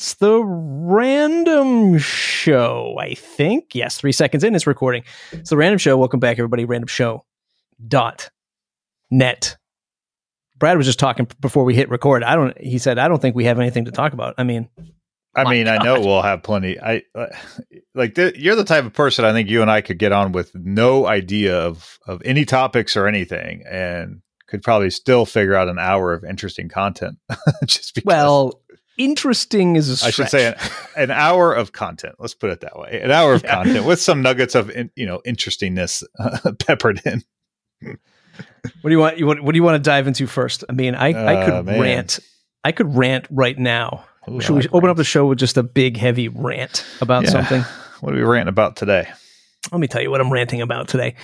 It's the random show, I think. Yes, three seconds in, it's recording. It's the random show. Welcome back, everybody. Random show dot net. Brad was just talking before we hit record. I don't. He said, "I don't think we have anything to talk about." I mean, I mean, I know we'll have plenty. I uh, like th- you're the type of person I think you and I could get on with no idea of of any topics or anything, and could probably still figure out an hour of interesting content. Just because, well, interesting is a I stretch. I should say an, an hour of content. Let's put it that way: an hour of Yeah. content with some nuggets of in, you know interestingness uh, peppered in. What do you want? You want? What do you want to dive into first? I mean, I, I Uh, could man. rant. I could rant right now. Ooh, Should I we like open up the show with just a big, heavy rant about Yeah. something? What are we ranting about today? Let me tell you what I'm ranting about today.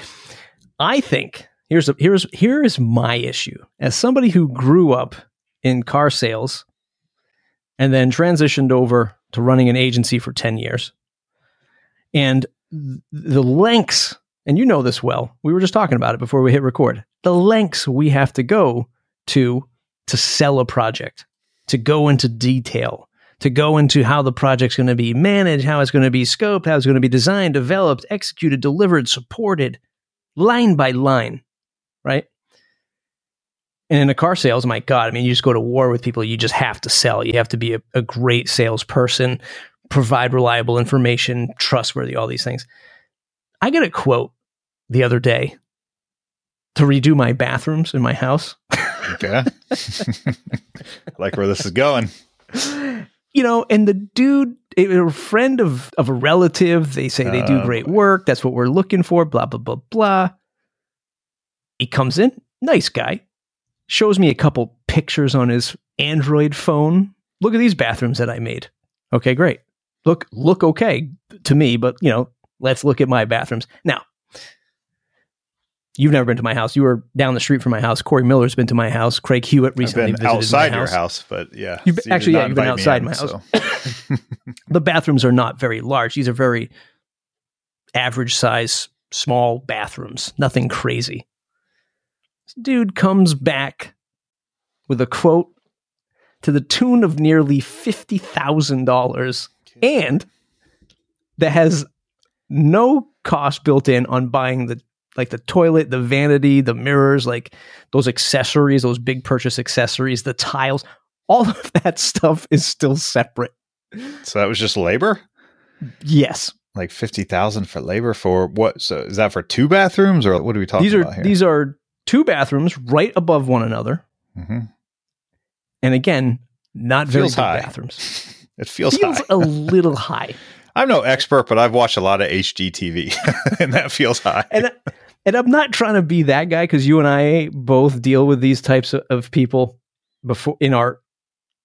I think here's a, here's here is my issue as somebody who grew up in car sales and then transitioned over to running an agency for 10 years. And th- the lengths, and you know this well. We were just talking about it before we hit record. The lengths we have to go to to sell a project, to go into detail, to go into how the project's going to be managed, how it's going to be scoped, how it's going to be designed, developed, executed, delivered, supported, line by line, right? And in a car sales, my God, I mean, you just go to war with people. You just have to sell. You have to be a, a great salesperson, provide reliable information, trustworthy, all these things. I got a quote the other day to redo my bathrooms in my house. Okay, like where this is going. you know, and the dude, a friend of of a relative, they say they do Oh, great work. That's what we're looking for. Blah blah blah blah. He comes in, nice guy, shows me a couple pictures on his Android phone. Look at these bathrooms that I made. Okay, great. Look look okay to me, but you know, let's look at my bathrooms now. You've never been to my house. You were down the street from my house. Corey Miller's been to my house. Craig Hewitt I've been visited outside my your house. house, but yeah, You've been- So you actually, yeah, you've been outside in, my house. so- the bathrooms are not very large. These are very average size, small bathrooms. Nothing crazy. This dude comes back with a quote to the tune of nearly fifty thousand dollars, and that has no cost built in on buying the like the toilet, the vanity, the mirrors, like those accessories, those big purchase accessories, the tiles. All of that stuff is still separate. So that was just labor, Yes. like fifty thousand for labor for what? So is that for two bathrooms or what are we talking these are about here? these are two bathrooms right above one another, Mhm. and again, not very Feels big high. bathrooms. It feels, Feels a little high, I'm no expert, but I've watched a lot of HGTV, and that feels high. and and I'm not trying to be that guy because you and I both deal with these types of, of people before in our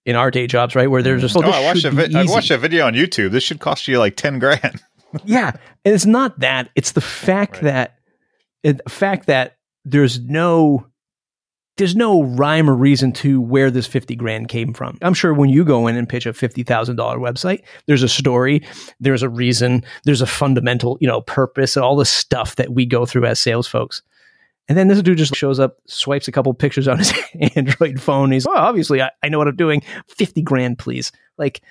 in our day jobs, right? Where they're just oh, oh, I watched a vi- I watched a video on YouTube. This should cost you like ten grand. yeah, and it's not that; it's the fact Right. that it, the fact that there's no there's no rhyme or reason to where this 50 grand came from. I'm sure when you go in and pitch a $50,000 website, there's a story, there's a reason, there's a fundamental, you know, purpose and all the stuff that we go through as sales folks. And then this dude just shows up, swipes a couple pictures on his Android phone. He's, oh, obviously, I, I know what I'm doing. 50 grand, please. Like,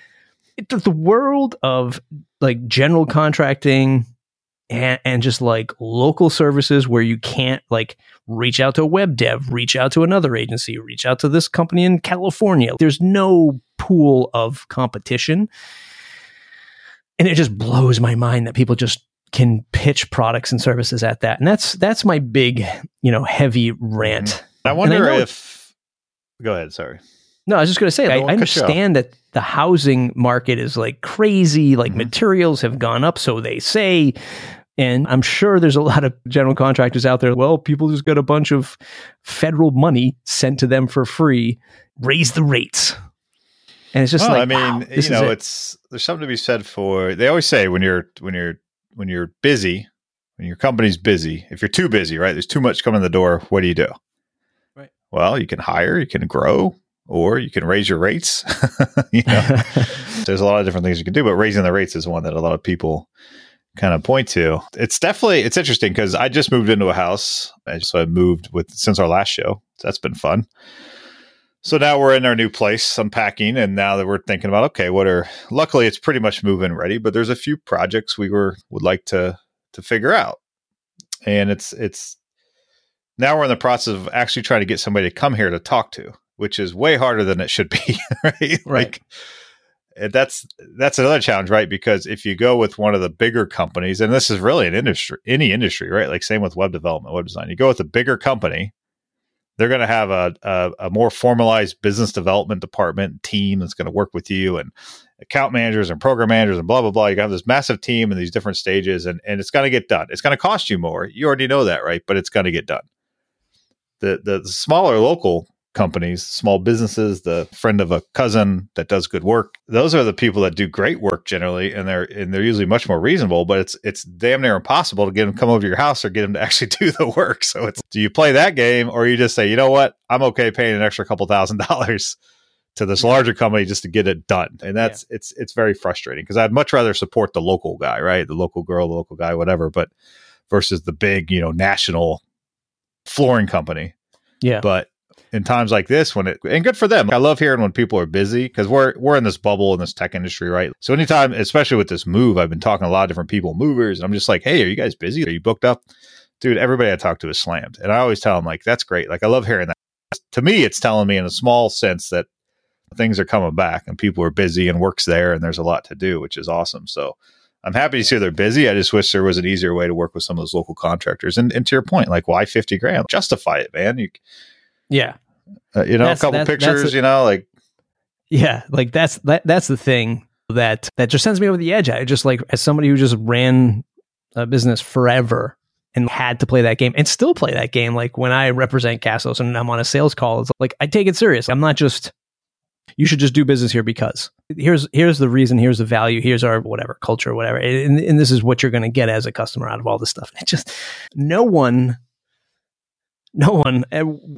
it, the world of like general contracting and, and just like local services where you can't like reach out to a web dev, reach out to another agency, reach out to this company in California. There's no pool of competition. And it just blows my mind that people just can pitch products and services at that. And that's that's my big, you know, heavy rant. I wonder know- if. Go ahead. Sorry. No, I was just going to say, I, I cut you off. understand that the housing market is like crazy, like Mhm. materials have gone up, so they say. And I'm sure there's a lot of general contractors out there. Well, people just got a bunch of federal money sent to them for free. Raise the rates. And it's just well, like, I mean, wow, you know, it. it's there's something to be said for. They always say when you're when you're when you're busy, when your company's busy, if you're too busy, right? There's too much coming in the door. What do you do? Right. Well, you can hire, you can grow, or you can raise your rates. you know, there's a lot of different things you can do, but raising the rates is one that a lot of people kind of point to. It's definitely it's interesting because I just moved into a house, and so I moved with since our last show. So that's been fun. So now we're in our new place, unpacking, and now that we're thinking about okay, what are luckily it's pretty much move-in ready, but there's a few projects we were would like to to figure out. And it's it's now we're in the process of actually trying to get somebody to come here to talk to, which is way harder than it should be, right? Right. Like, Eh, that's that's another challenge, right? Because if you go with one of the bigger companies, and this is really an industry, any industry, right? Like same with web development, web design. You go with a bigger company, they're going to have a, a, a more formalized business development department team that's going to work with you, and account managers and program managers and blah blah blah. You have this massive team in these different stages, and and it's going to get done. It's going to cost you more. You already know that, right? But it's going to get done the, the smaller local companies, small businesses, the friend of a cousin that does good work. Those are the people that do great work generally, and they're and they're usually much more reasonable. But it's it's damn near impossible to get them to come over to your house or get them to actually do the work. So it's do you play that game or you just say, you know what, I'm okay paying an extra couple thousand dollars to this larger company just to get it done, and that's yeah. it's it's very frustrating because I'd much rather support the local guy, right, the local girl, the local guy, whatever, but versus the big you know national flooring company. Yeah. But in times like this when it and good for them. I love hearing when people are busy because we're we're in this bubble in this tech industry, right? So anytime, especially with this move, I've been talking to a lot of different people, movers, and I'm just like, hey, are you guys busy? Are you booked up? Dude, everybody I talk to is slammed. And I always tell them, like, that's great. Like I love hearing that. To me, it's telling me in a small sense that things are coming back and people are busy and work's there and there's a lot to do, which is awesome. So I'm happy to see they're busy. I just wish there was an easier way to work with some of those local contractors. And, and to your point, like why 50 grand? Justify it, man. You, yeah. Uh, you know, that's, a couple pictures, a, you know, like. Yeah. Like that's, that, that's the thing that, that just sends me over the edge. I just like, as somebody who just ran a business forever and had to play that game and still play that game. Like when I represent Castos and I'm on a sales call, it's like I take it serious. I'm not just you should just do business here because here's here's the reason here's the value here's our whatever culture whatever and, and this is what you're going to get as a customer out of all this stuff and it just no one no one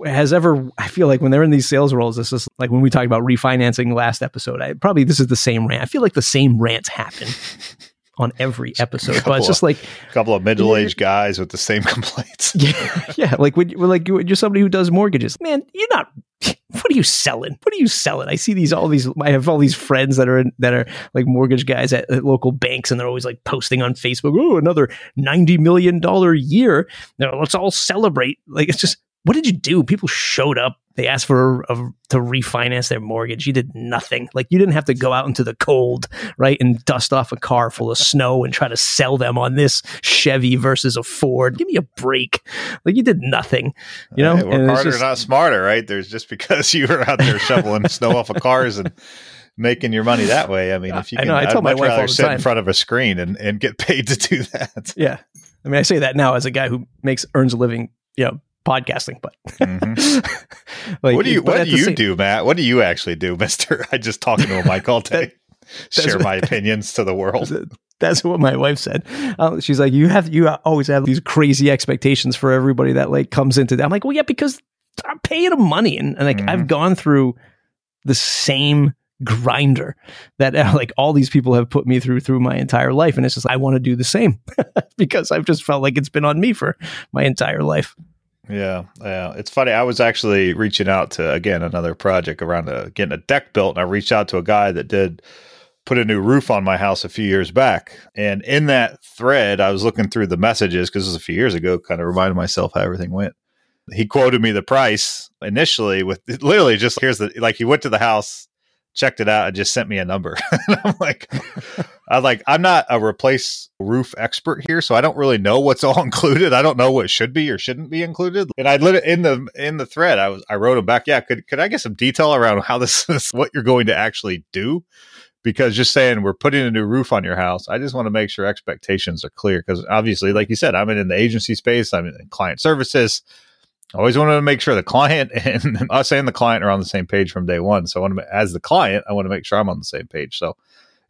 has ever i feel like when they're in these sales roles this is like when we talked about refinancing last episode i probably this is the same rant i feel like the same rants happen on every episode. But it's just like a couple of middle aged guys with the same complaints. yeah, yeah. Like when you're like you're somebody who does mortgages, man. You're not. What are you selling? What are you selling? I see these all these. I have all these friends that are in, that are like mortgage guys at, at, local banks, and they're always like posting on Facebook. Oh, another ninety million dollar year. Now let's all celebrate. Like it's just what did you do? People showed up. They asked for a, to refinance their mortgage. You did nothing. Like you didn't have to go out into the cold, right, and dust off a car full of snow and try to sell them on this Chevy versus a Ford. Give me a break. Like you did nothing. You know, hey, work harder, just, not smarter, right? There's just because you were out there shoveling snow off of cars and making your money that way. I mean, if you can, I know, I tell my wife all the sit time. in front of a screen and, and get paid to do that. Yeah. I mean, I say that now as a guy who makes earns a living, you know, podcasting, but mm-hmm. like, what do you what do you same, do, Matt? What do you actually do, Mister? I just talking to a mic all day, that, share my opinions to the world. That's what my wife said. Um, she's like, you have you always have these crazy expectations for everybody that like comes into that. I'm like, well, yeah, because I'm paying them money, and, and like mm-hmm. I've gone through the same grinder that uh, like all these people have put me through through my entire life and it's just i want to do the same because i've just felt like it's been on me for my entire life yeah, yeah. It's funny. I was actually reaching out to again another project around a, getting a deck built, and I reached out to a guy that did put a new roof on my house a few years back. And in that thread, I was looking through the messages because it was a few years ago. Kind of reminded myself how everything went. He quoted me the price initially with literally just here's the like he went to the house checked it out and just sent me a number. I'm like, I'm like, I'm not a replace roof expert here, so I don't really know what's all included. I don't know what should be or shouldn't be included. And I lit it in the in the thread. I was I wrote him back. Yeah, could could I get some detail around how this is what you're going to actually do? Because just saying we're putting a new roof on your house, I just want to make sure expectations are clear. Because obviously, like you said, I'm in the agency space. I'm in client services always wanted to make sure the client and us and the client are on the same page from day one. So I want to, as the client, I want to make sure I'm on the same page. So,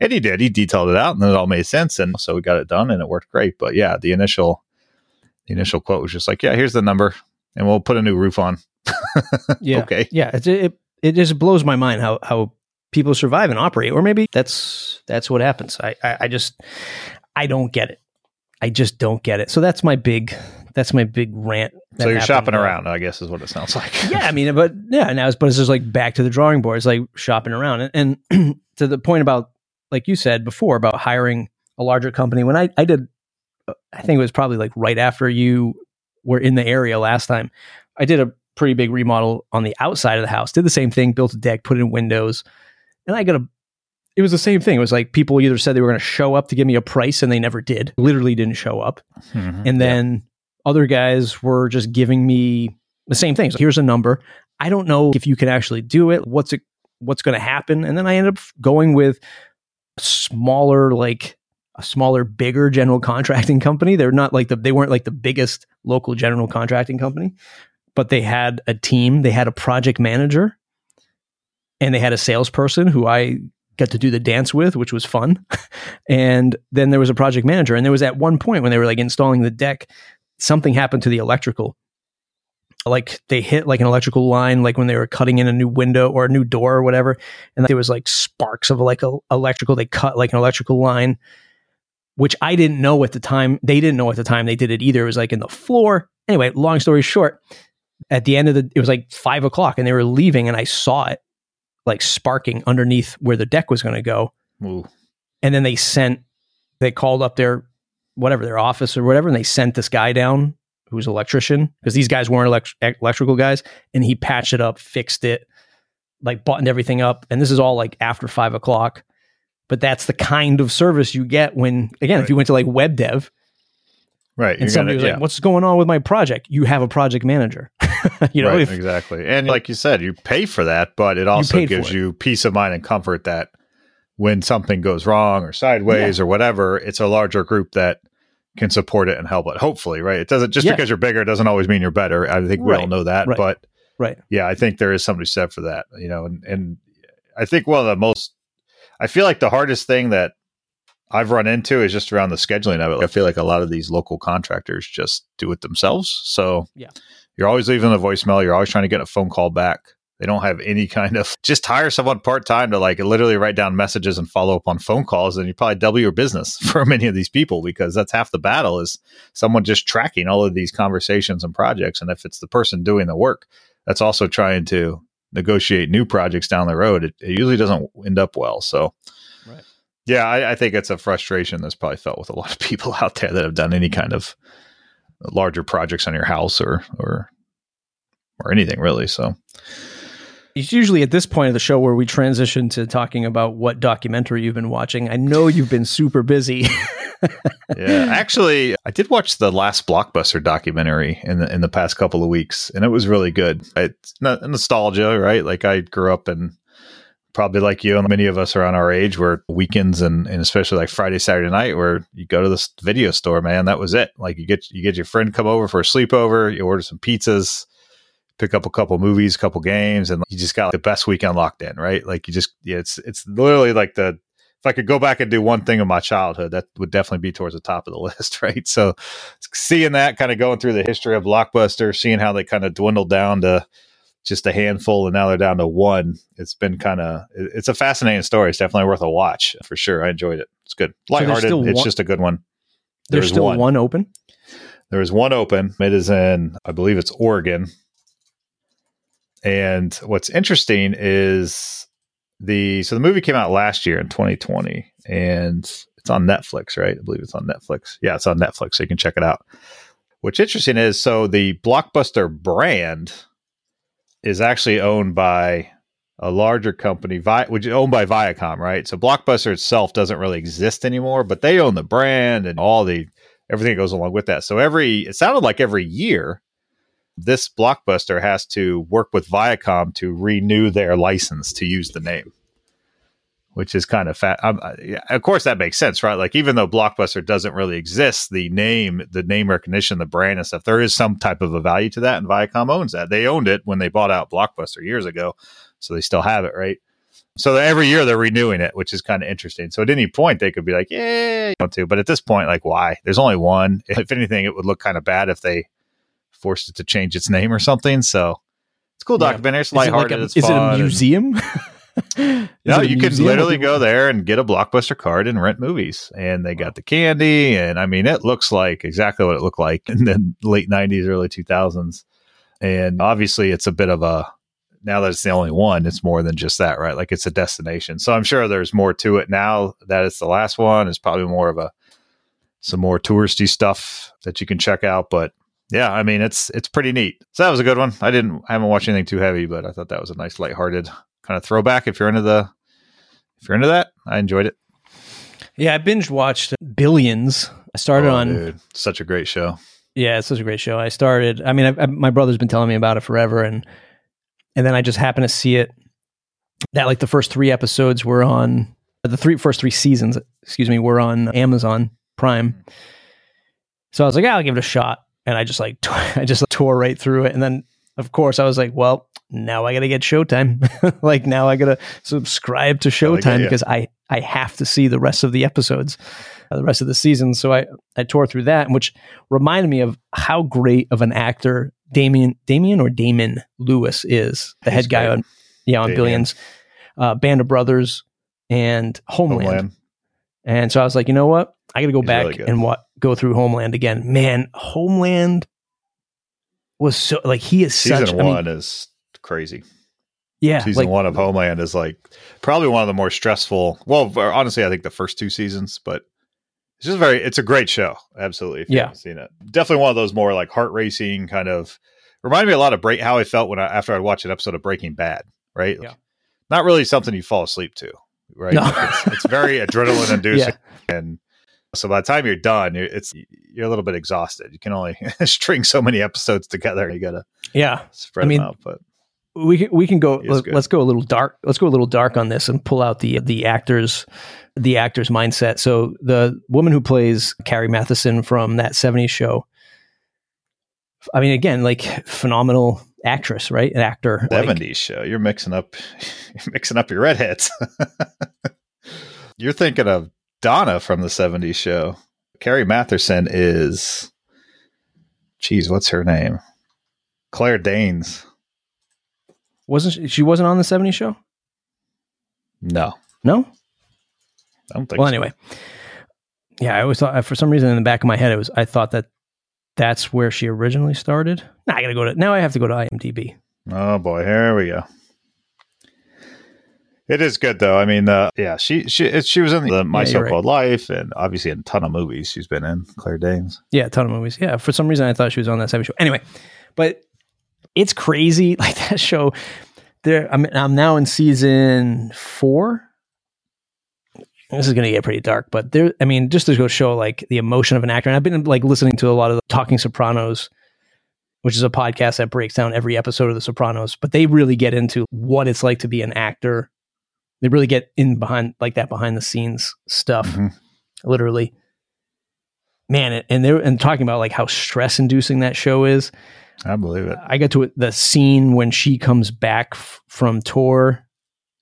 and he did. He detailed it out, and it all made sense, and so we got it done, and it worked great. But yeah, the initial, the initial quote was just like, "Yeah, here's the number, and we'll put a new roof on." yeah, okay, yeah. It, it it just blows my mind how how people survive and operate, or maybe that's that's what happens. I, I, I just I don't get it. I just don't get it. So that's my big that's my big rant. So you're shopping uh, around, I guess, is what it sounds like. yeah, I mean, but yeah, now it's but it's just like back to the drawing board. It's like shopping around, and, and to the point about like you said before about hiring a larger company. When I I did, I think it was probably like right after you were in the area last time. I did a pretty big remodel on the outside of the house. Did the same thing, built a deck, put in windows, and I got a. It was the same thing. It was like people either said they were going to show up to give me a price, and they never did. Literally didn't show up, mm-hmm. and then. Yeah other guys were just giving me the same things. Here's a number. I don't know if you can actually do it. What's it? What's going to happen? And then I ended up going with smaller, like a smaller, bigger general contracting company. They're not like the they weren't like the biggest local general contracting company, but they had a team. They had a project manager, and they had a salesperson who I got to do the dance with, which was fun. and then there was a project manager, and there was at one point when they were like installing the deck, something happened to the electrical. Like they hit like an electrical line, like when they were cutting in a new window or a new door or whatever, and there was like sparks of like a electrical. They cut like an electrical line, which I didn't know at the time. They didn't know at the time they did it either. It was like in the floor. Anyway, long story short, at the end of the, it was like five o'clock, and they were leaving, and I saw it like sparking underneath where the deck was going to go. Ooh. And then they sent, they called up their whatever their office or whatever, and they sent this guy down who was an electrician because these guys weren't elect- electrical guys, and he patched it up, fixed it, like buttoned everything up, and this is all like after five o'clock. But that's the kind of service you get when, again, right. if you went to like web dev, right? And somebody gonna, was yeah. like, "What's going on with my project?" You have a project manager. you know, right, if, exactly. And like you said, you pay for that, but it also gives you peace of mind and comfort that when something goes wrong or sideways yeah. or whatever, it's a larger group that can support it and help it. Hopefully, right? It doesn't just yeah. because you're bigger doesn't always mean you're better. I think we right. all know that, right. but right, yeah, I think there is somebody said for that. You know, and and I think one of the most, I feel like the hardest thing that I've run into is just around the scheduling of it. I feel like a lot of these local contractors just do it themselves. So yeah, you're always leaving a voicemail. You're always trying to get a phone call back. They don't have any kind of just hire someone part time to like literally write down messages and follow up on phone calls, and you probably double your business for many of these people because that's half the battle is someone just tracking all of these conversations and projects. And if it's the person doing the work that's also trying to negotiate new projects down the road, it, it usually doesn't end up well. So, right. yeah, I, I think it's a frustration that's probably felt with a lot of people out there that have done any kind of larger projects on your house or or or anything really. So it's usually at this point of the show where we transition to talking about what documentary you've been watching. I know you've been super busy. yeah, actually, I did watch the last blockbuster documentary in the in the past couple of weeks, and it was really good. It's not nostalgia, right? Like I grew up and probably like you and many of us around our age where weekends and, and especially like Friday, Saturday night where you go to this video store, man, that was it. Like you get you get your friend come over for a sleepover, you order some pizzas, pick up a couple movies, a couple games, and you just got like, the best weekend locked in, right? Like you just, yeah, it's it's literally like the if I could go back and do one thing in my childhood, that would definitely be towards the top of the list, right? So seeing that, kind of going through the history of Blockbuster, seeing how they kind of dwindled down to just a handful and now they're down to one. It's been kind of it's a fascinating story. It's definitely worth a watch for sure. I enjoyed it. It's good. Lighthearted. So it's just a good one. There's, there's still one. one open? There is one open. It is in, I believe it's Oregon. And what's interesting is the so the movie came out last year in 2020 and it's on Netflix, right? I believe it's on Netflix. Yeah, it's on Netflix, so you can check it out. What's interesting is so the Blockbuster brand is actually owned by a larger company, which is owned by Viacom, right? So Blockbuster itself doesn't really exist anymore, but they own the brand and all the everything that goes along with that. So every it sounded like every year this blockbuster has to work with Viacom to renew their license to use the name, which is kind of fat. Of course, that makes sense, right? Like even though Blockbuster doesn't really exist, the name, the name recognition, the brand and stuff, there is some type of a value to that, and Viacom owns that. They owned it when they bought out Blockbuster years ago, so they still have it, right? So every year they're renewing it, which is kind of interesting. So at any point they could be like, "Yeah, want to," but at this point, like, why? There's only one. If anything, it would look kind of bad if they forced it to change its name or something. So it's cool documentary. Yeah. It's lighthearted. It like a, is it a museum? no, you can literally go there and get a blockbuster card and rent movies. And they got the candy. And I mean, it looks like exactly what it looked like in the late 90s, early 2000s. And obviously, it's a bit of a now that it's the only one, it's more than just that, right? Like it's a destination. So I'm sure there's more to it now that it's the last one. It's probably more of a some more touristy stuff that you can check out. But yeah, I mean it's it's pretty neat. So that was a good one. I didn't I haven't watched anything too heavy, but I thought that was a nice lighthearted kind of throwback. If you're into the if you're into that, I enjoyed it. Yeah, I binge watched Billions. I started oh, on dude, such a great show. Yeah, it's such a great show. I started. I mean, I, I, my brother's been telling me about it forever, and and then I just happened to see it that like the first three episodes were on the three first three seasons, excuse me, were on Amazon Prime. So I was like, yeah, I'll give it a shot, and I just like t- I just tore right through it, and then of course I was like, well, now I got to get Showtime. like now I got to subscribe to Showtime because I I have to see the rest of the episodes, uh, the rest of the season. So I I tore through that, which reminded me of how great of an actor Damian Damian or Damon Lewis is the He's head guy great. on yeah on Damian. Billions, uh, Band of Brothers, and Homeland. Homeland. And so I was like, you know what? I got to go He's back really and what go through Homeland again. Man, Homeland was so like he is season such. one I mean, is crazy. Yeah, season like, one of Homeland is like probably one of the more stressful. Well, honestly, I think the first two seasons, but it's just very. It's a great show. Absolutely, if yeah. seen it, definitely one of those more like heart racing kind of. Reminded me a lot of break how I felt when I after I watched an episode of Breaking Bad. Right, yeah. not really something you fall asleep to. Right, no. it's, it's, very adrenaline inducing, yeah. and so by the time you're done, you're, it's you're a little bit exhausted. You can only string so many episodes together. You gotta yeah spread I mean, them out, but we can we can go let, us go a little dark let's go a little dark on this and pull out the the actors the actor's mindset. So the woman who plays Carrie Mathison from that 70s show, I mean, again, like phenomenal actress, right? An actor. 70s like, show. You're mixing up, you're mixing up your redheads. you're thinking of Donna from the 70s show. Carrie Mathison is, geez, what's her name? Claire Danes. Wasn't she, she wasn't on the 70s show? No. No? I don't think. Well, so. anyway, yeah, I always thought for some reason in the back of my head it was I thought that that's where she originally started. Now I gotta go to now I have to go to IMDb. Oh boy, here we go. It is good though. I mean, uh, yeah, she she she was in the My yeah, So Called right. Life and obviously in a ton of movies she's been in. Claire Danes. Yeah, a ton of movies. Yeah, for some reason I thought she was on that same show. Anyway, but it's crazy. Like that show. There, I'm I'm now in season four this is going to get pretty dark, but there, I mean, just to go show like the emotion of an actor. And I've been like listening to a lot of the Talking Sopranos, which is a podcast that breaks down every episode of The Sopranos, but they really get into what it's like to be an actor. They really get in behind like that behind the scenes stuff, mm-hmm. literally. Man, and they're and talking about like how stress inducing that show is. I believe it. I got to the scene when she comes back f- from tour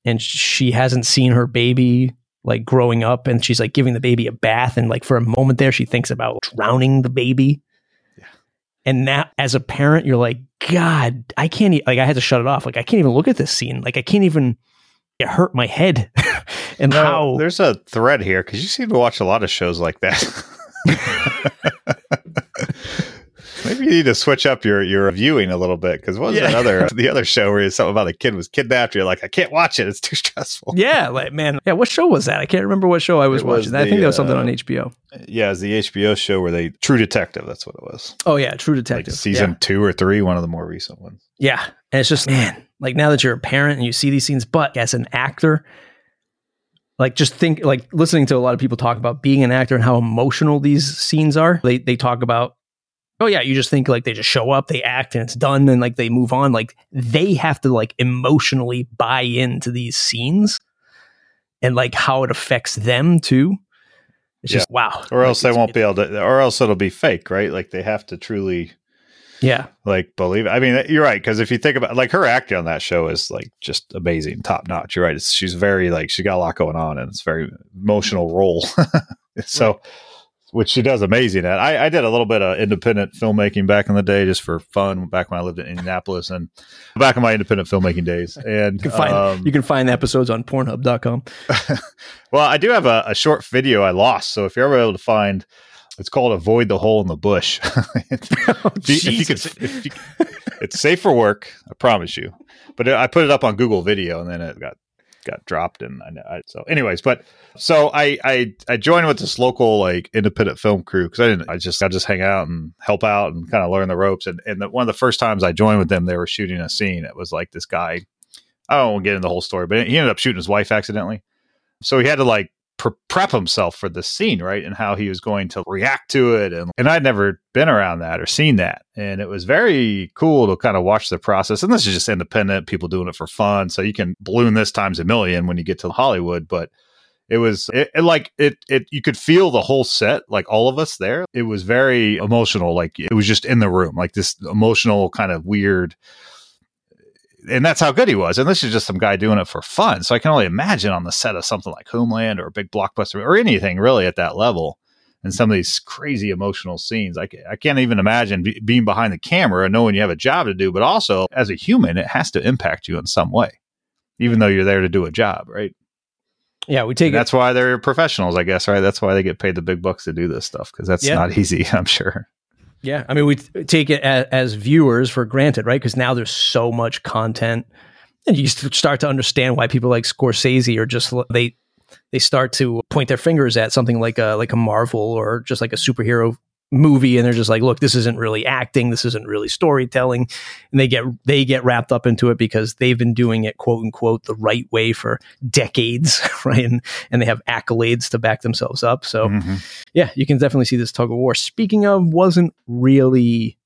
and she hasn't seen her baby like growing up and she's like giving the baby a bath and like for a moment there she thinks about drowning the baby yeah. and now as a parent you're like god i can't e-, like i had to shut it off like i can't even look at this scene like i can't even it hurt my head and no, how there's a thread here because you seem to watch a lot of shows like that Maybe you need to switch up your your viewing a little bit because what was yeah. that other the other show where something about a kid was kidnapped? You're like, I can't watch it; it's too stressful. Yeah, like man, yeah. What show was that? I can't remember what show I was, was watching. The, I think that was something uh, on HBO. Yeah, it's the HBO show where they True Detective. That's what it was. Oh yeah, True Detective, like season yeah. two or three, one of the more recent ones. Yeah, and it's just man, like now that you're a parent and you see these scenes, but as an actor, like just think like listening to a lot of people talk about being an actor and how emotional these scenes are they they talk about oh yeah, you just think like they just show up, they act, and it's done, and like they move on. Like they have to like emotionally buy into these scenes and like how it affects them too. It's yeah. just wow. Or else like, they won't be able to, or else it'll be fake, right? Like they have to truly, yeah, like believe. It. I mean, you're right because if you think about like her acting on that show is like just amazing, top notch. You're right. It's, she's very like she got a lot going on, and it's very emotional role. so. Right which she does amazing at. I, I did a little bit of independent filmmaking back in the day, just for fun, back when I lived in Indianapolis and back in my independent filmmaking days. And You can find um, you can find the episodes on Pornhub.com. well, I do have a, a short video I lost, so if you're ever able to find, it's called "Avoid the Hole in the Bush." oh, If you- if you could, if you, it's safe for work, I promise you. But I put it up on Google Video, and then it got got dropped. And I, I, so, anyways, but so I I I joined with this local like independent film crew because I didn't. I just I just hang out and help out and kind of learn the ropes. And and the, one of the first times I joined with them, they were shooting a scene. It was like this guy. I don't want to get into the whole story, but he ended up shooting his wife accidentally. So he had to like pre- prep himself for the scene, right? And how he was going to react to it. And, and I'd never been around that or seen that. And it was very cool to kind of watch the process. And this is just independent, people doing it for fun. So you can balloon this times a million when you get to Hollywood. But it was it, it like it it you could feel the whole set like all of us there it was very emotional like it was just in the room like this emotional kind of weird and that's how good he was. And this is just some guy doing it for fun. So I can only imagine on the set of something like Homeland or a big blockbuster or anything really at that level. And some of these crazy emotional scenes, I, I can't even imagine be, being behind the camera and knowing you have a job to do, but also as a human, it has to impact you in some way, even though you're there to do a job, right? Yeah, we take And it. that's why they're professionals, I guess, right? That's why they get paid the big bucks to do this stuff because that's not easy, I'm sure. Yeah, I mean, we take it as, as viewers for granted, right? Because now there's so much content, and you start to understand why people like Scorsese are just they they start to point their fingers at something like a like a Marvel or just like a superhero movie, and they're just like, look, this isn't really acting, this isn't really storytelling, and they get they get wrapped up into it because they've been doing it quote unquote the right way for decades, right? And and they have accolades to back themselves up. So Mhm. yeah, you can definitely see this tug of war. Speaking of, wasn't really,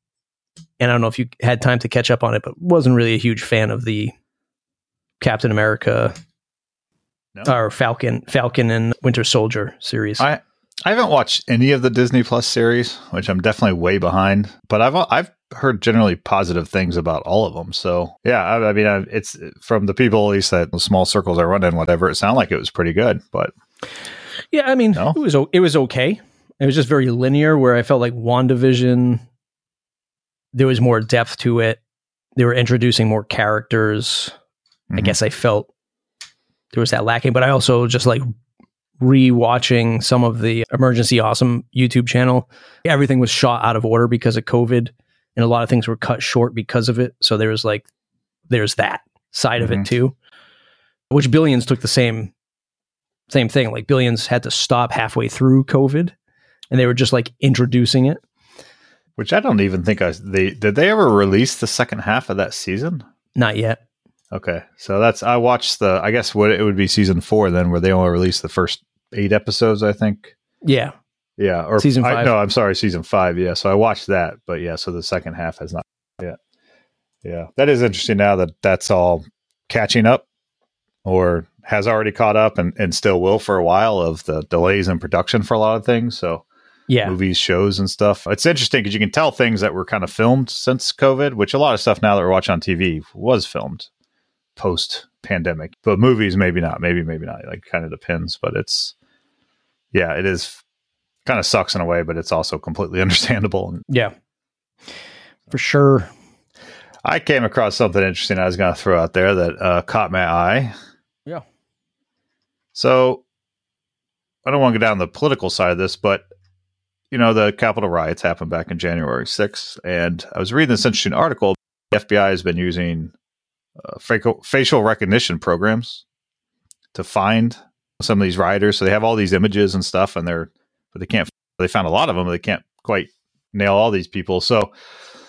and I don't know if you had time to catch up on it, but wasn't really a huge fan of the Captain America No. or Falcon, Falcon and Winter Soldier series. I I haven't watched any of the Disney Plus series, which I'm definitely way behind. But I've I've heard generally positive things about all of them. So yeah, I, I mean, I, it's from the people at least that the small circles I run in, whatever. It sounded like it was pretty good, but yeah, I mean, No? it was it was okay. It was just very linear, where I felt like Wandavision, there was more depth to it. They were introducing more characters. I Mhm. guess I felt there was that lacking, but I also just like rewatching some of the Emergency Awesome YouTube channel. Everything was shot out of order because of COVID, and a lot of things were cut short because of it. So there was like, there's that side of Mhm. it too, which Billions took the same same thing. Like Billions had to stop halfway through COVID, and they were just like introducing it. which I don't even think I they did they ever release the second half of that season. Not yet. Okay, so that's I watched the I guess what it would be season four then, where they only released the first eight episodes, I think. Yeah, Yeah, or Season I, five. no, I'm sorry, season five. Yeah, so I watched that, but yeah, so the second half has not yet. Yeah, that is interesting. Now that that's all catching up, or has already caught up, and and still will for a while of the delays in production for a lot of things. So yeah, movies, shows, and stuff. It's interesting because you can tell things that were kind of filmed since COVID, which a lot of stuff now that we're watching on TV was filmed post pandemic, but movies maybe not, maybe maybe not. Like kind of depends, but it's yeah, it is kind of sucks in a way, but it's also completely understandable. Yeah, for sure. I came across something interesting I was going to throw out there that uh, caught my eye. Yeah. So I don't want to go down the political side of this, but you know, the Capitol riots happened back in January 6th. And I was reading this interesting article. The FBI has been using Uh, facial, facial recognition programs to find some of these riders. So they have all these images and stuff, and they're, but they can't, they found a lot of them, they can't quite nail all these people. So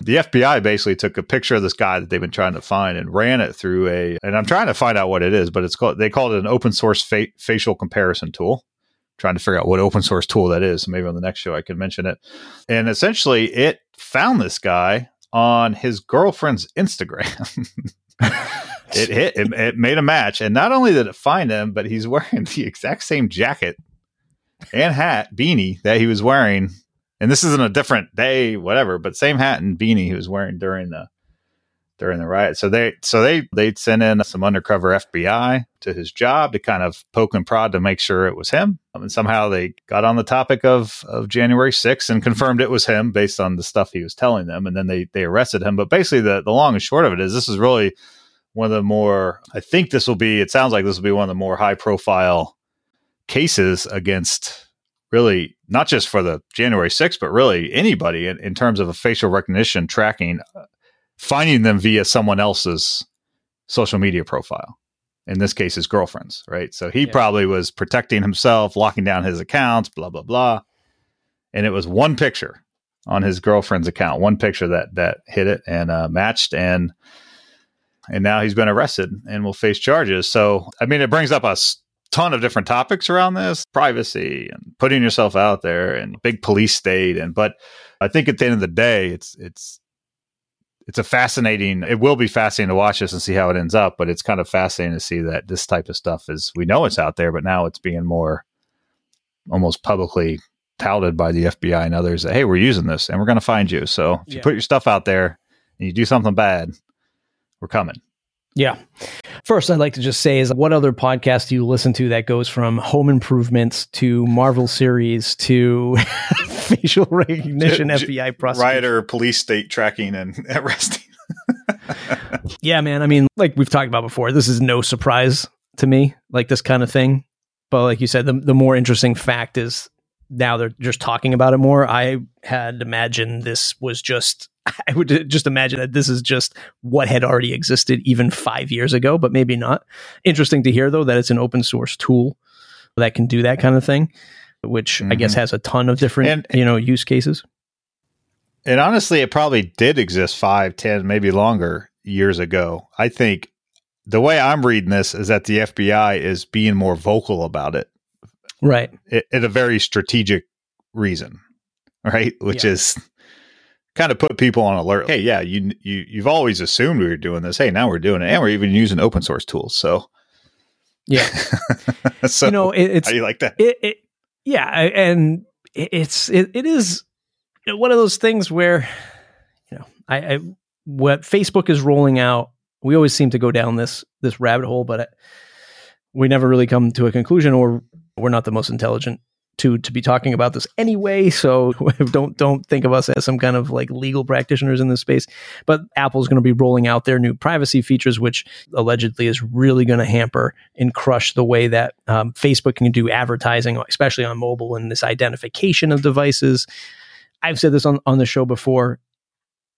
the FBI basically took a picture of this guy that they've been trying to find and ran it through a, and I'm trying to find out what it is, but it's called, they called it an open source fa- facial comparison tool. Trying to figure out what open source tool that is. Maybe on the next show I can mention it. And essentially, it found this guy on his girlfriend's Instagram. it hit, it, it made a match. And not only did it find him, but he's wearing the exact same jacket and hat, beanie that he was wearing and this isn't a different day, whatever, but same hat and beanie he was wearing during the during the riot. So they so they they sent in some undercover FBI to his job to kind of poke and prod to make sure it was him. Um, and somehow they got on the topic of of January 6th and confirmed it was him based on the stuff he was telling them. And then they they arrested him. But basically the, the long and short of it is this is really one of the more I think this will be it sounds like this will be one of the more high profile cases against really not just for the January 6th, but really anybody in, in terms of a facial recognition tracking finding them via someone else's social media profile. In this case, his girlfriend's, right? So he yeah. probably was protecting himself, locking down his accounts, blah, blah, blah. And it was one picture on his girlfriend's account, one picture that that hit it and uh, matched and and now he's been arrested and will face charges. So, I mean, it brings up a ton of different topics around this privacy and putting yourself out there and big police state. And, but I think at the end of the day, it's, it's, it's a fascinating it will be fascinating to watch this and see how it ends up but it's kind of fascinating to see that this type of stuff is we know it's out there but now it's being more almost publicly touted by the FBI and others that hey we're using this and we're going to find you so if yeah. you put your stuff out there and you do something bad we're coming yeah. First, I'd like to just say is what other podcast do you listen to that goes from home improvements to Marvel series to facial recognition, J- FBI prosecution, rioter, police state tracking and arresting. yeah, man. I mean, like we've talked about before, this is no surprise to me, like this kind of thing. But like you said, the the more interesting fact is now they're just talking about it more. I had imagined this was just I would just imagine that this is just what had already existed even five years ago, but maybe not. Interesting to hear though that it's an open source tool that can do that kind of thing, which mm-hmm. I guess mm-hmm. has a ton of different and, you know use cases. And honestly, it probably did exist five, ten, maybe longer years ago. I think the way I'm reading this is that the FBI is being more vocal about it, right? It, it a very strategic reason, right? Which yeah. is kind of put people on alert. Hey, yeah, you you you've always assumed we were doing this. Hey, now we're doing it, and we're even using open source tools. So, yeah, so you know, it, it's how do you like that? It, it yeah, and it's it, it is one of those things where you know, I, I what Facebook is rolling out. We always seem to go down this this rabbit hole, but uh, we never really come to a conclusion, or we're not the most intelligent to to be talking about this anyway. So don't don't think of us as some kind of like legal practitioners in this space. But Apple's going to be rolling out their new privacy features, which allegedly is really going to hamper and crush the way that um, Facebook can do advertising, especially on mobile and this identification of devices. I've said this on on the show before.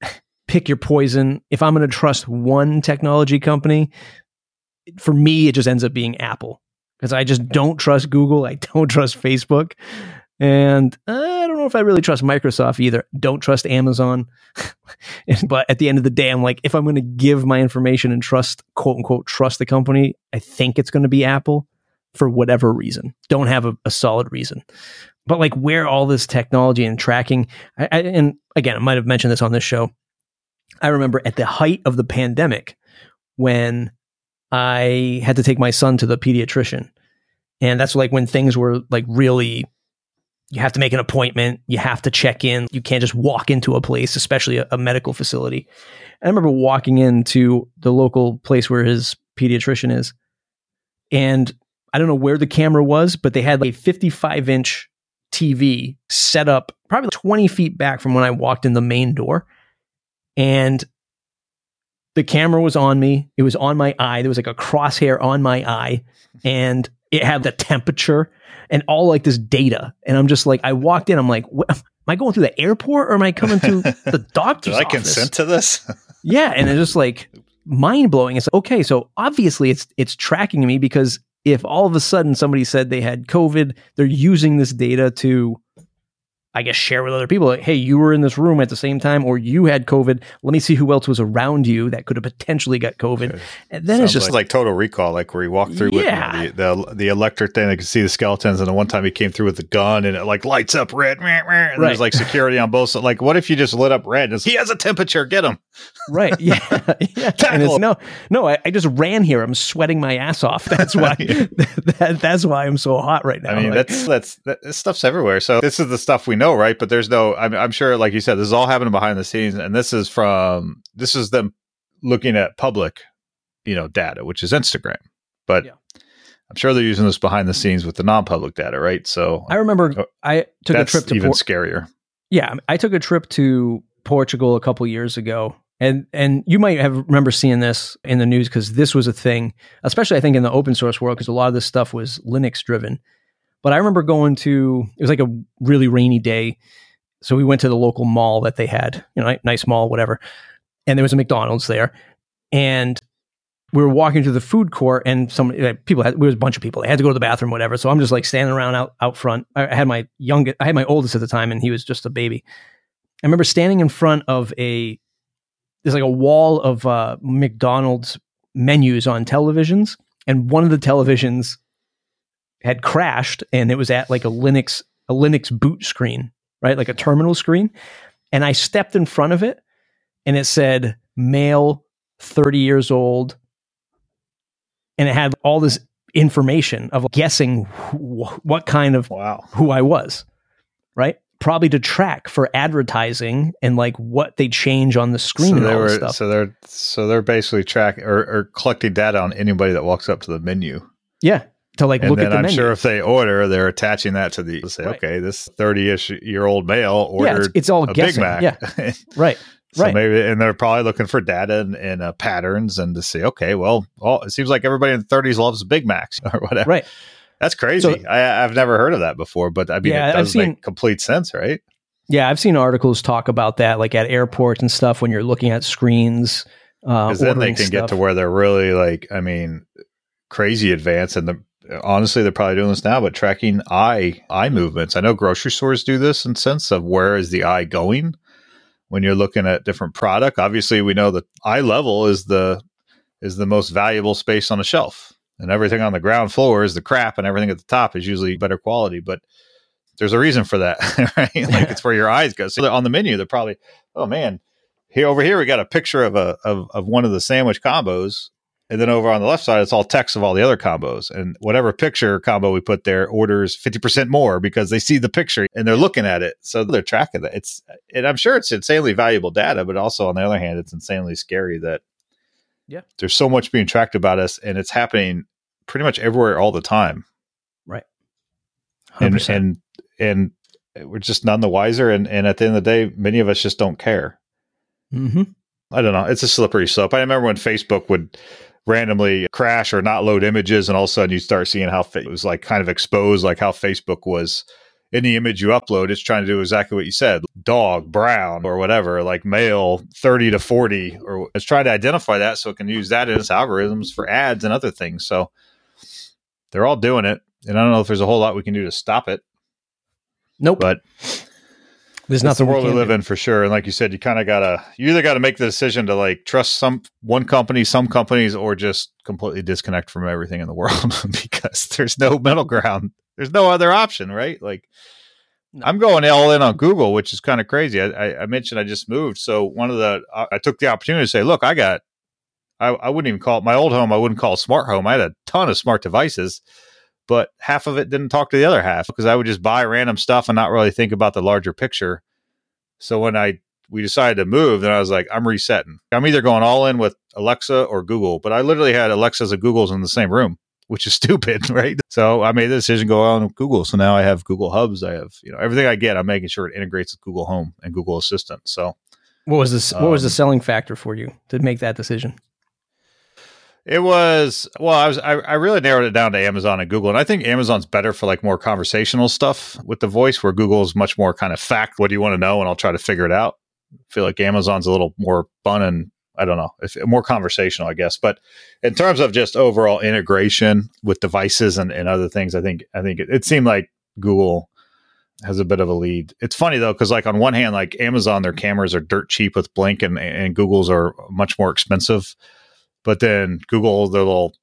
Pick your poison. If I'm going to trust one technology company, for me, it just ends up being Apple because I just don't trust Google. I don't trust Facebook. And I don't know if I really trust Microsoft either. Don't trust Amazon. but at the end of the day, I'm like, if I'm going to give my information and trust, quote unquote, trust the company, I think it's going to be Apple for whatever reason. Don't have a, a solid reason. But like where all this technology and tracking, I, I, and again, I might have mentioned this on this show. I remember at the height of the pandemic when I had to take my son to the pediatrician. And that's like when things were like really you have to make an appointment, you have to check in. You can't just walk into a place, especially a, a medical facility. I remember walking into the local place where his pediatrician is. And I don't know where the camera was, but they had like a 55 inch TV set up probably 20 feet back from when I walked in the main door. And the camera was on me. It was on my eye. There was like a crosshair on my eye and it had the temperature and all like this data. And I'm just like, I walked in, I'm like, am I going through the airport or am I coming to the doctor's Did I office? consent to this? yeah. And it's just like mind blowing. It's like, okay. So obviously it's, it's tracking me because if all of a sudden somebody said they had COVID, they're using this data to I guess share with other people. Like, hey, you were in this room at the same time, or you had COVID. Let me see who else was around you that could have potentially got COVID. And then Sounds it's just like, like, Total Recall, like where he walked through yeah. with the, the, the electric thing. I could see the skeletons, and the one time he came through with the gun, and it like lights up red. And right. there's like security on both sides. Like, what if you just lit up red? he has a temperature. Get him. Right. Yeah. yeah. no, no. I, I, just ran here. I'm sweating my ass off. That's why. that, that's why I'm so hot right now. I mean, like, that's that's that, stuff's everywhere. So this is the stuff we know know, right? But there's no. I'm, I'm sure, like you said, this is all happening behind the scenes, and this is from this is them looking at public, you know, data, which is Instagram. But Yeah. I'm sure they're using this behind the scenes with the non-public data, right? So I remember Oh, I took a trip to even Por- scarier. yeah, I took a trip to Portugal a couple years ago. And and you might have remember seeing this in the news because this was a thing, especially I think in the open source world because a lot of this stuff was Linux driven. But I remember going to it was like a really rainy day, so we went to the local mall that they had, you know, nice mall, whatever. And there was a McDonald's there, and we were walking to the food court, and some uh, people had there was a bunch of people. They had to go to the bathroom, whatever. So I'm just like standing around out out front. I I had my youngest, I had my oldest at the time, and he was just a baby. I remember standing in front of a there's like a wall of uh, McDonald's menus on televisions, and one of the televisions had crashed, and it was at like a Linux a Linux boot screen, right, like a terminal screen. And I stepped in front of it, and it said male, thirty years old, and it had all this information of guessing wh- what kind of Wow. who I was, right? Probably to track for advertising and like what they change on the screen So and they all were stuff. so they're so they're basically tracking or, or collecting data on anybody that walks up to the menu. yeah, to like and look then at the I'm menu. sure if they order, they're attaching that to the say, Right. okay, this 30-ish year old male yeah, ordered it's, it's all a guessing. Big Mac. Yeah, right. so right. maybe and they're probably looking for data and, and uh, patterns and to say, okay, well, all, it seems like everybody in the 30s loves Big Macs or whatever. Right. That's crazy. So- I, I've never heard of that before, but I mean, Yeah, it does seen- make complete sense, right? Yeah, I've seen articles talk about that, like at airports and stuff when you're looking at screens. Uh, Because then they can get to where they're really like, I mean, crazy advanced. And the, honestly, they're probably doing this now, but tracking eye eye movements. I know grocery stores do this in sense of where is the eye going when you're looking at different product. Obviously, we know that eye level is the is the most valuable space on the shelf, and everything on the ground floor is the crap, and everything at the top is usually better quality. But there's a reason for that, right? Like it's where your eyes go. So on the menu, they're probably, oh man, here over here we got a picture of a of, of one of the sandwich combos and then over on the left side it's all text of all the other combos and whatever picture combo we put there orders 50% more because they see the picture and they're looking at it so they're tracking that it's and i'm sure it's insanely valuable data but also on the other hand it's insanely scary that Yeah. there's so much being tracked about us and it's happening pretty much everywhere all the time Right. and 100%. and and we're just none the wiser and and at the end of the day many of us just don't care hmm I don't know. It's a slippery slope. I remember when Facebook would randomly crash or not load images, and all of a sudden you start seeing how it was like kind of exposed, like how Facebook was in the image you upload. It's trying to do exactly what you said dog, brown, or whatever, like male 30 to 40, or it's trying to identify that so it can use that in its algorithms for ads and other things. So they're all doing it. And I don't know if there's a whole lot we can do to stop it, Nope. but There's it's the world we can live do. in for sure. And like you said, you kind of gotta you either gotta make the decision to like trust some one company, some companies, or just completely disconnect from everything in the world because there's no middle ground. There's no other option, right? Like No. I'm going all in on Google, which is kind of crazy. I, I, I mentioned I just moved, so one of the I, I took the opportunity to say, look, I got. I, I wouldn't even call it my old home. I wouldn't call it smart home. I had a ton of smart devices, but half of it didn't talk to the other half because I would just buy random stuff and not really think about the larger picture. So when I we decided to move, then I was like, I'm resetting. I'm either going all in with Alexa or Google, but I literally had Alexa's and Google's in the same room, which is stupid, right? So I made the decision to go on with Google. So now I have Google Hubs. I have you know everything I get. I'm making sure it integrates with Google Home and Google Assistant. So What was this? What was the Um, selling factor for you to make that decision? It was well, I was I, I really narrowed it down to Amazon and Google, and I think Amazon's better for like more conversational stuff with the voice, where Google is much more kind of fact. What do you want to know? And I'll try to figure it out. I feel like Amazon's a little more fun and I don't know, if more conversational, I guess. But in terms of just overall integration with devices and, and other things, I think I think it, it seemed like Google has a bit of a lead. It's funny though, because like on one hand, like Amazon, their cameras are dirt cheap with Blink, and and Google's are much more expensive. But then Google, the little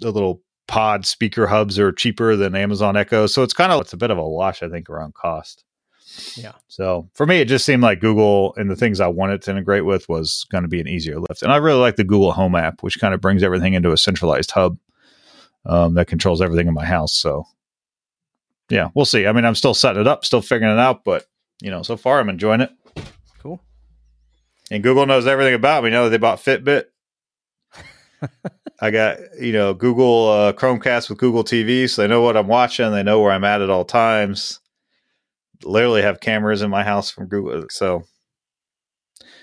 the little pod speaker hubs are cheaper than Amazon Echo, so it's kind of it's a bit of a wash, I think, around cost. Yeah. So for me, it just seemed like Google and the things I wanted to integrate with was going to be an easier lift. And I really like the Google Home app, which kind of brings everything into a centralized hub um, that controls everything in my house. So yeah, we'll see. I mean, I'm still setting it up, still figuring it out, but you know, so far I'm enjoying it. Cool. And Google knows everything about me. Now that they bought Fitbit. I got you know Google uh, Chromecast with Google TV, so they know what I'm watching. They know where I'm at at all times. Literally have cameras in my house from Google. So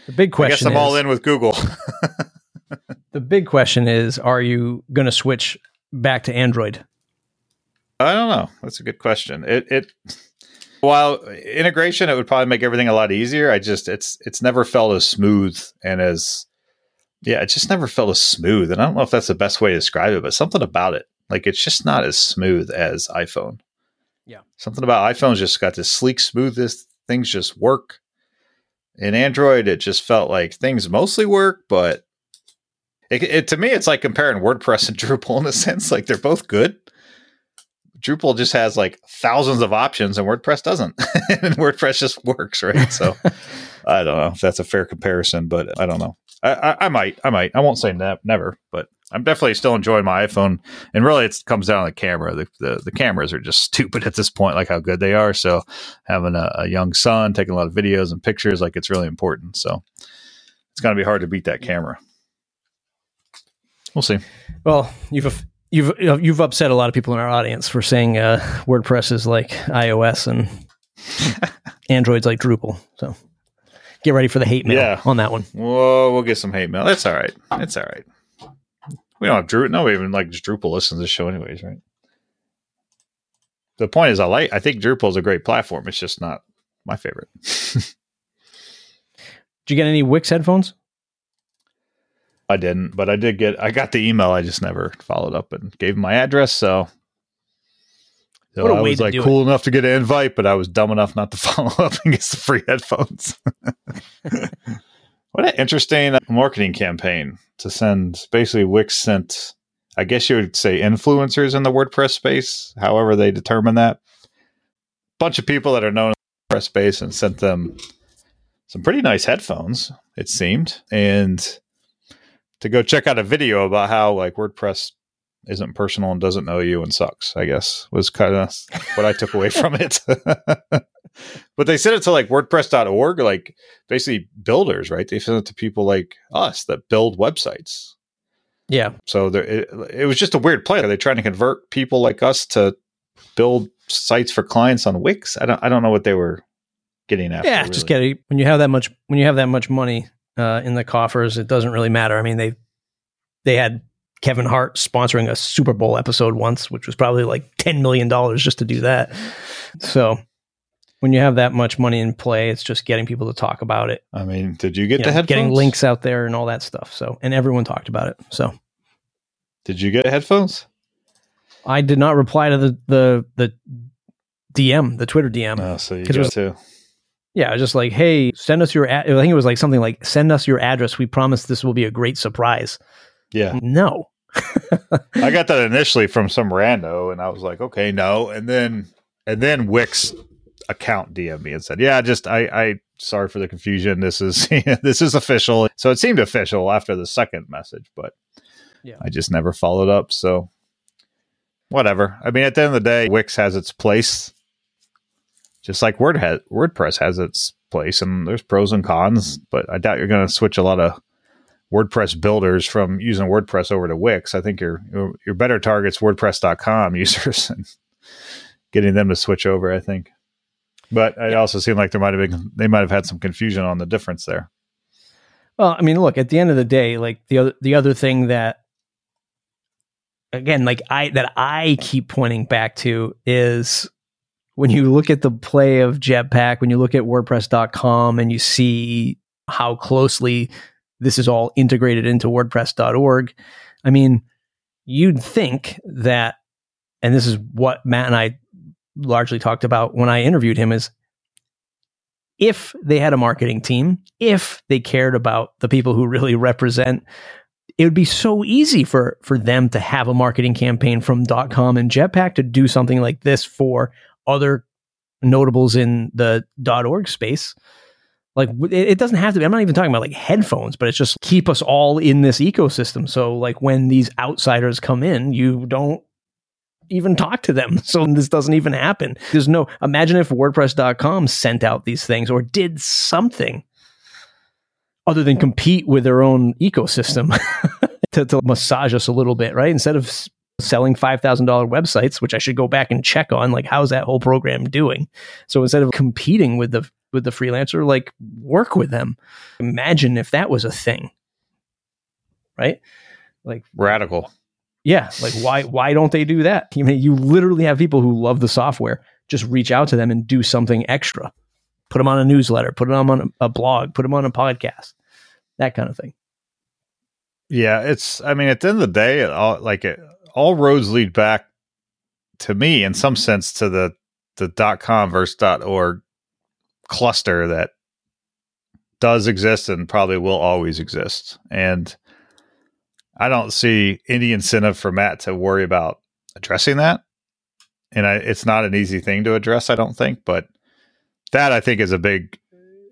the big question. I guess I'm is, all in with Google. the big question is: Are you going to switch back to Android? I don't know. That's a good question. It it while integration it would probably make everything a lot easier. I just it's it's never felt as smooth and as yeah, it just never felt as smooth. And I don't know if that's the best way to describe it, but something about it. Like it's just not as smooth as iPhone. Yeah. Something about iPhone's just got this sleek smoothness. Things just work. In Android, it just felt like things mostly work, but it, it, to me, it's like comparing WordPress and Drupal in a sense. Like they're both good. Drupal just has like thousands of options, and WordPress doesn't. and WordPress just works, right? So I don't know if that's a fair comparison, but I don't know. I, I, I might, I might. I won't say ne- never, but I'm definitely still enjoying my iPhone. And really, it comes down to the camera. The, the, the cameras are just stupid at this point, like how good they are. So having a, a young son, taking a lot of videos and pictures, like it's really important. So it's going to be hard to beat that camera. We'll see. Well, you've you've you've upset a lot of people in our audience for saying uh, WordPress is like iOS and Android's like Drupal. So get ready for the hate mail yeah. on that one. Whoa, we'll get some hate mail. That's all right. It's all right. We don't have Drupal. No, even like Drupal listens to the show anyways, right? The point is, I like. I think Drupal is a great platform. It's just not my favorite. Did you get any Wix headphones? I didn't, but I did get. I got the email. I just never followed up and gave my address. So, so I was like cool it. enough to get an invite, but I was dumb enough not to follow up and get the free headphones. what an interesting uh, marketing campaign to send. Basically, Wix sent. I guess you would say influencers in the WordPress space. However, they determine that. Bunch of people that are known in the WordPress space and sent them some pretty nice headphones. It seemed and to go check out a video about how like WordPress isn't personal and doesn't know you and sucks, I guess, was kind of what I took away from it. but they sent it to like WordPress.org, like basically builders, right? They sent it to people like us that build websites. Yeah. So there, it, it was just a weird play. Are they trying to convert people like us to build sites for clients on Wix? I don't, I don't know what they were getting at. Yeah, really. just get it. When you have that much, when you have that much money, uh, in the coffers. It doesn't really matter. I mean, they they had Kevin Hart sponsoring a Super Bowl episode once, which was probably like ten million dollars just to do that. So when you have that much money in play, it's just getting people to talk about it. I mean, did you get you the know, headphones? Getting links out there and all that stuff. So and everyone talked about it. So did you get headphones? I did not reply to the the the DM, the Twitter DM. Oh, so you got was, too. Yeah, I was just like, hey, send us your. Ad-. I think it was like something like, send us your address. We promise this will be a great surprise. Yeah. No. I got that initially from some rando, and I was like, okay, no. And then, and then Wix account DM me and said, yeah, just I, I, sorry for the confusion. This is this is official. So it seemed official after the second message, but yeah, I just never followed up. So whatever. I mean, at the end of the day, Wix has its place just like Word has, WordPress has its place, and there's pros and cons. But I doubt you're going to switch a lot of WordPress builders from using WordPress over to Wix. I think your your better targets WordPress.com users and getting them to switch over. I think, but it yeah. also seemed like there might have been they might have had some confusion on the difference there. Well, I mean, look at the end of the day, like the other the other thing that again, like I that I keep pointing back to is when you look at the play of Jetpack, when you look at WordPress.com and you see how closely this is all integrated into WordPress.org, I mean, you'd think that, and this is what Matt and I largely talked about when I interviewed him, is if they had a marketing team, if they cared about the people who really represent it would be so easy for for them to have a marketing campaign from .com and Jetpack to do something like this for other notables in the .org space. Like it doesn't have to be. I'm not even talking about like headphones, but it's just keep us all in this ecosystem. So like when these outsiders come in, you don't even talk to them. So this doesn't even happen. There's no imagine if WordPress.com sent out these things or did something other than compete with their own ecosystem to, to massage us a little bit, right? Instead of selling $5,000 websites, which I should go back and check on, like, how's that whole program doing? So instead of competing with the, with the freelancer, like, work with them. Imagine if that was a thing, right? Like, Radical. yeah, like why why don't they do that? You mean you literally have people who love the software just reach out to them and do something extra. Put them on a newsletter, put them on a, a blog, put them on a podcast, that kind of thing. Yeah, it's. I mean, at the end of the day, it all like it, all roads lead back to me, in some sense, to the the dot com versus dot org cluster that does exist and probably will always exist. And I don't see any incentive for Matt to worry about addressing that. And I, it's not an easy thing to address, I don't think. But that I think is a big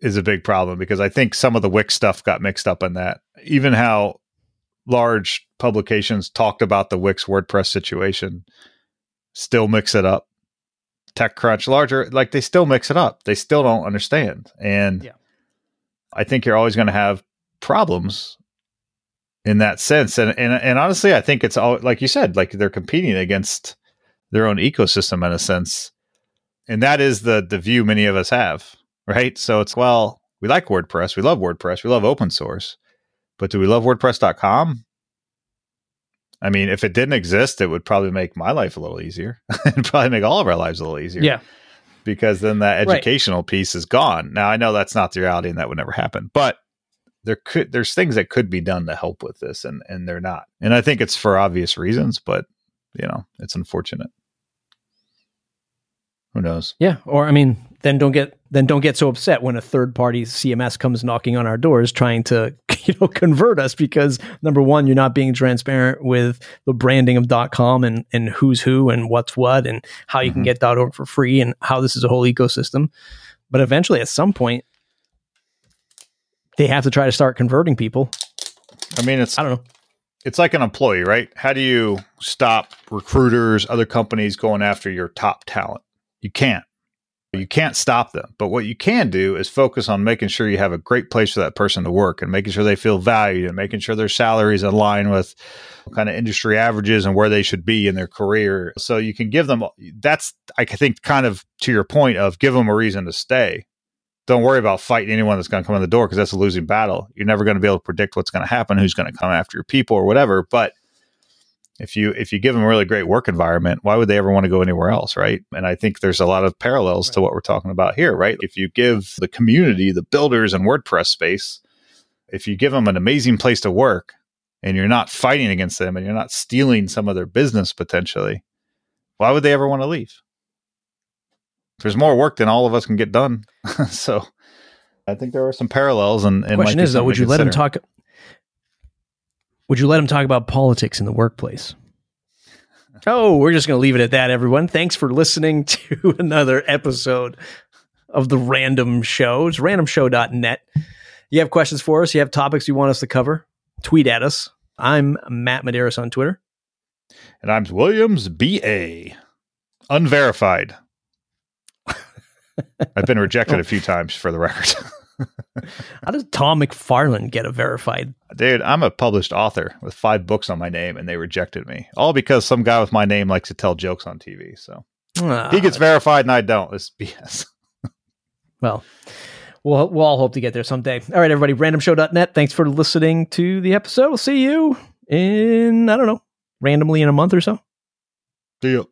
is a big problem because I think some of the Wix stuff got mixed up in that. Even how large publications talked about the Wix WordPress situation still mix it up. TechCrunch, larger, like they still mix it up. They still don't understand. And Yeah. I think you're always going to have problems in that sense. And, and, and honestly, I think it's all, like you said, like they're competing against their own ecosystem in a sense. And that is the, the view many of us have, right? So it's, well, we like WordPress. We love WordPress. We love open source. But do we love WordPress.com? I mean, if it didn't exist, it would probably make my life a little easier. It'd probably make all of our lives a little easier. Yeah. Because then that Right. educational piece is gone. Now I know that's not the reality and that would never happen. But there could there's things that could be done to help with this and and they're not. And I think it's for obvious reasons, but you know, it's unfortunate. Who knows? Yeah. Or I mean, then don't get then don't get so upset when a third party CMS comes knocking on our doors trying to you know convert us because number one, you're not being transparent with the branding of .com and and who's who and what's what and how you can Mhm. get .org for free and how this is a whole ecosystem. But eventually, at some point, they have to try to start converting people. I mean it's I don't know. it's like an employee, right? How do you stop recruiters, other companies going after your top talent? You can't. You can't stop them. But what you can do is focus on making sure you have a great place for that person to work and making sure they feel valued and making sure their salaries align with kind of industry averages and where they should be in their career. So you can give them that's I think kind of to your point of give them a reason to stay. Don't worry about fighting anyone that's going to come in the door because that's a losing battle. You're never going to be able to predict what's going to happen, who's going to come after your people or whatever. But if you if you give them a really great work environment, why would they ever want to go anywhere else, right? And I think there's a lot of parallels to what we're talking about here, right? If you give the community, the builders and WordPress space, if you give them an amazing place to work and you're not fighting against them and you're not stealing some of their business potentially, why would they ever want to leave? There's more work than all of us can get done. so I think there are some parallels and, and Question is though, would you let them talk? Would you let them talk about politics in the workplace? Oh, we're just going to leave it at that, everyone. Thanks for listening to another episode of the Random Show. It's randomshow.net. You have questions for us? You have topics you want us to cover? Tweet at us. I'm Matt Medeiros on Twitter. And I'm Williams BA. Unverified. I've been rejected a few times for the record. How does Tom McFarlin get a verified? Dude, I'm a published author with five books on my name and they rejected me. All because some guy with my name likes to tell jokes on TV. So Ah, he gets verified and I don't. It's BS. Well, we'll we'll all hope to get there someday. All right, everybody, randomshow.net. Thanks for listening to the episode. We'll see you in, I don't know, randomly in a month or so. Deal.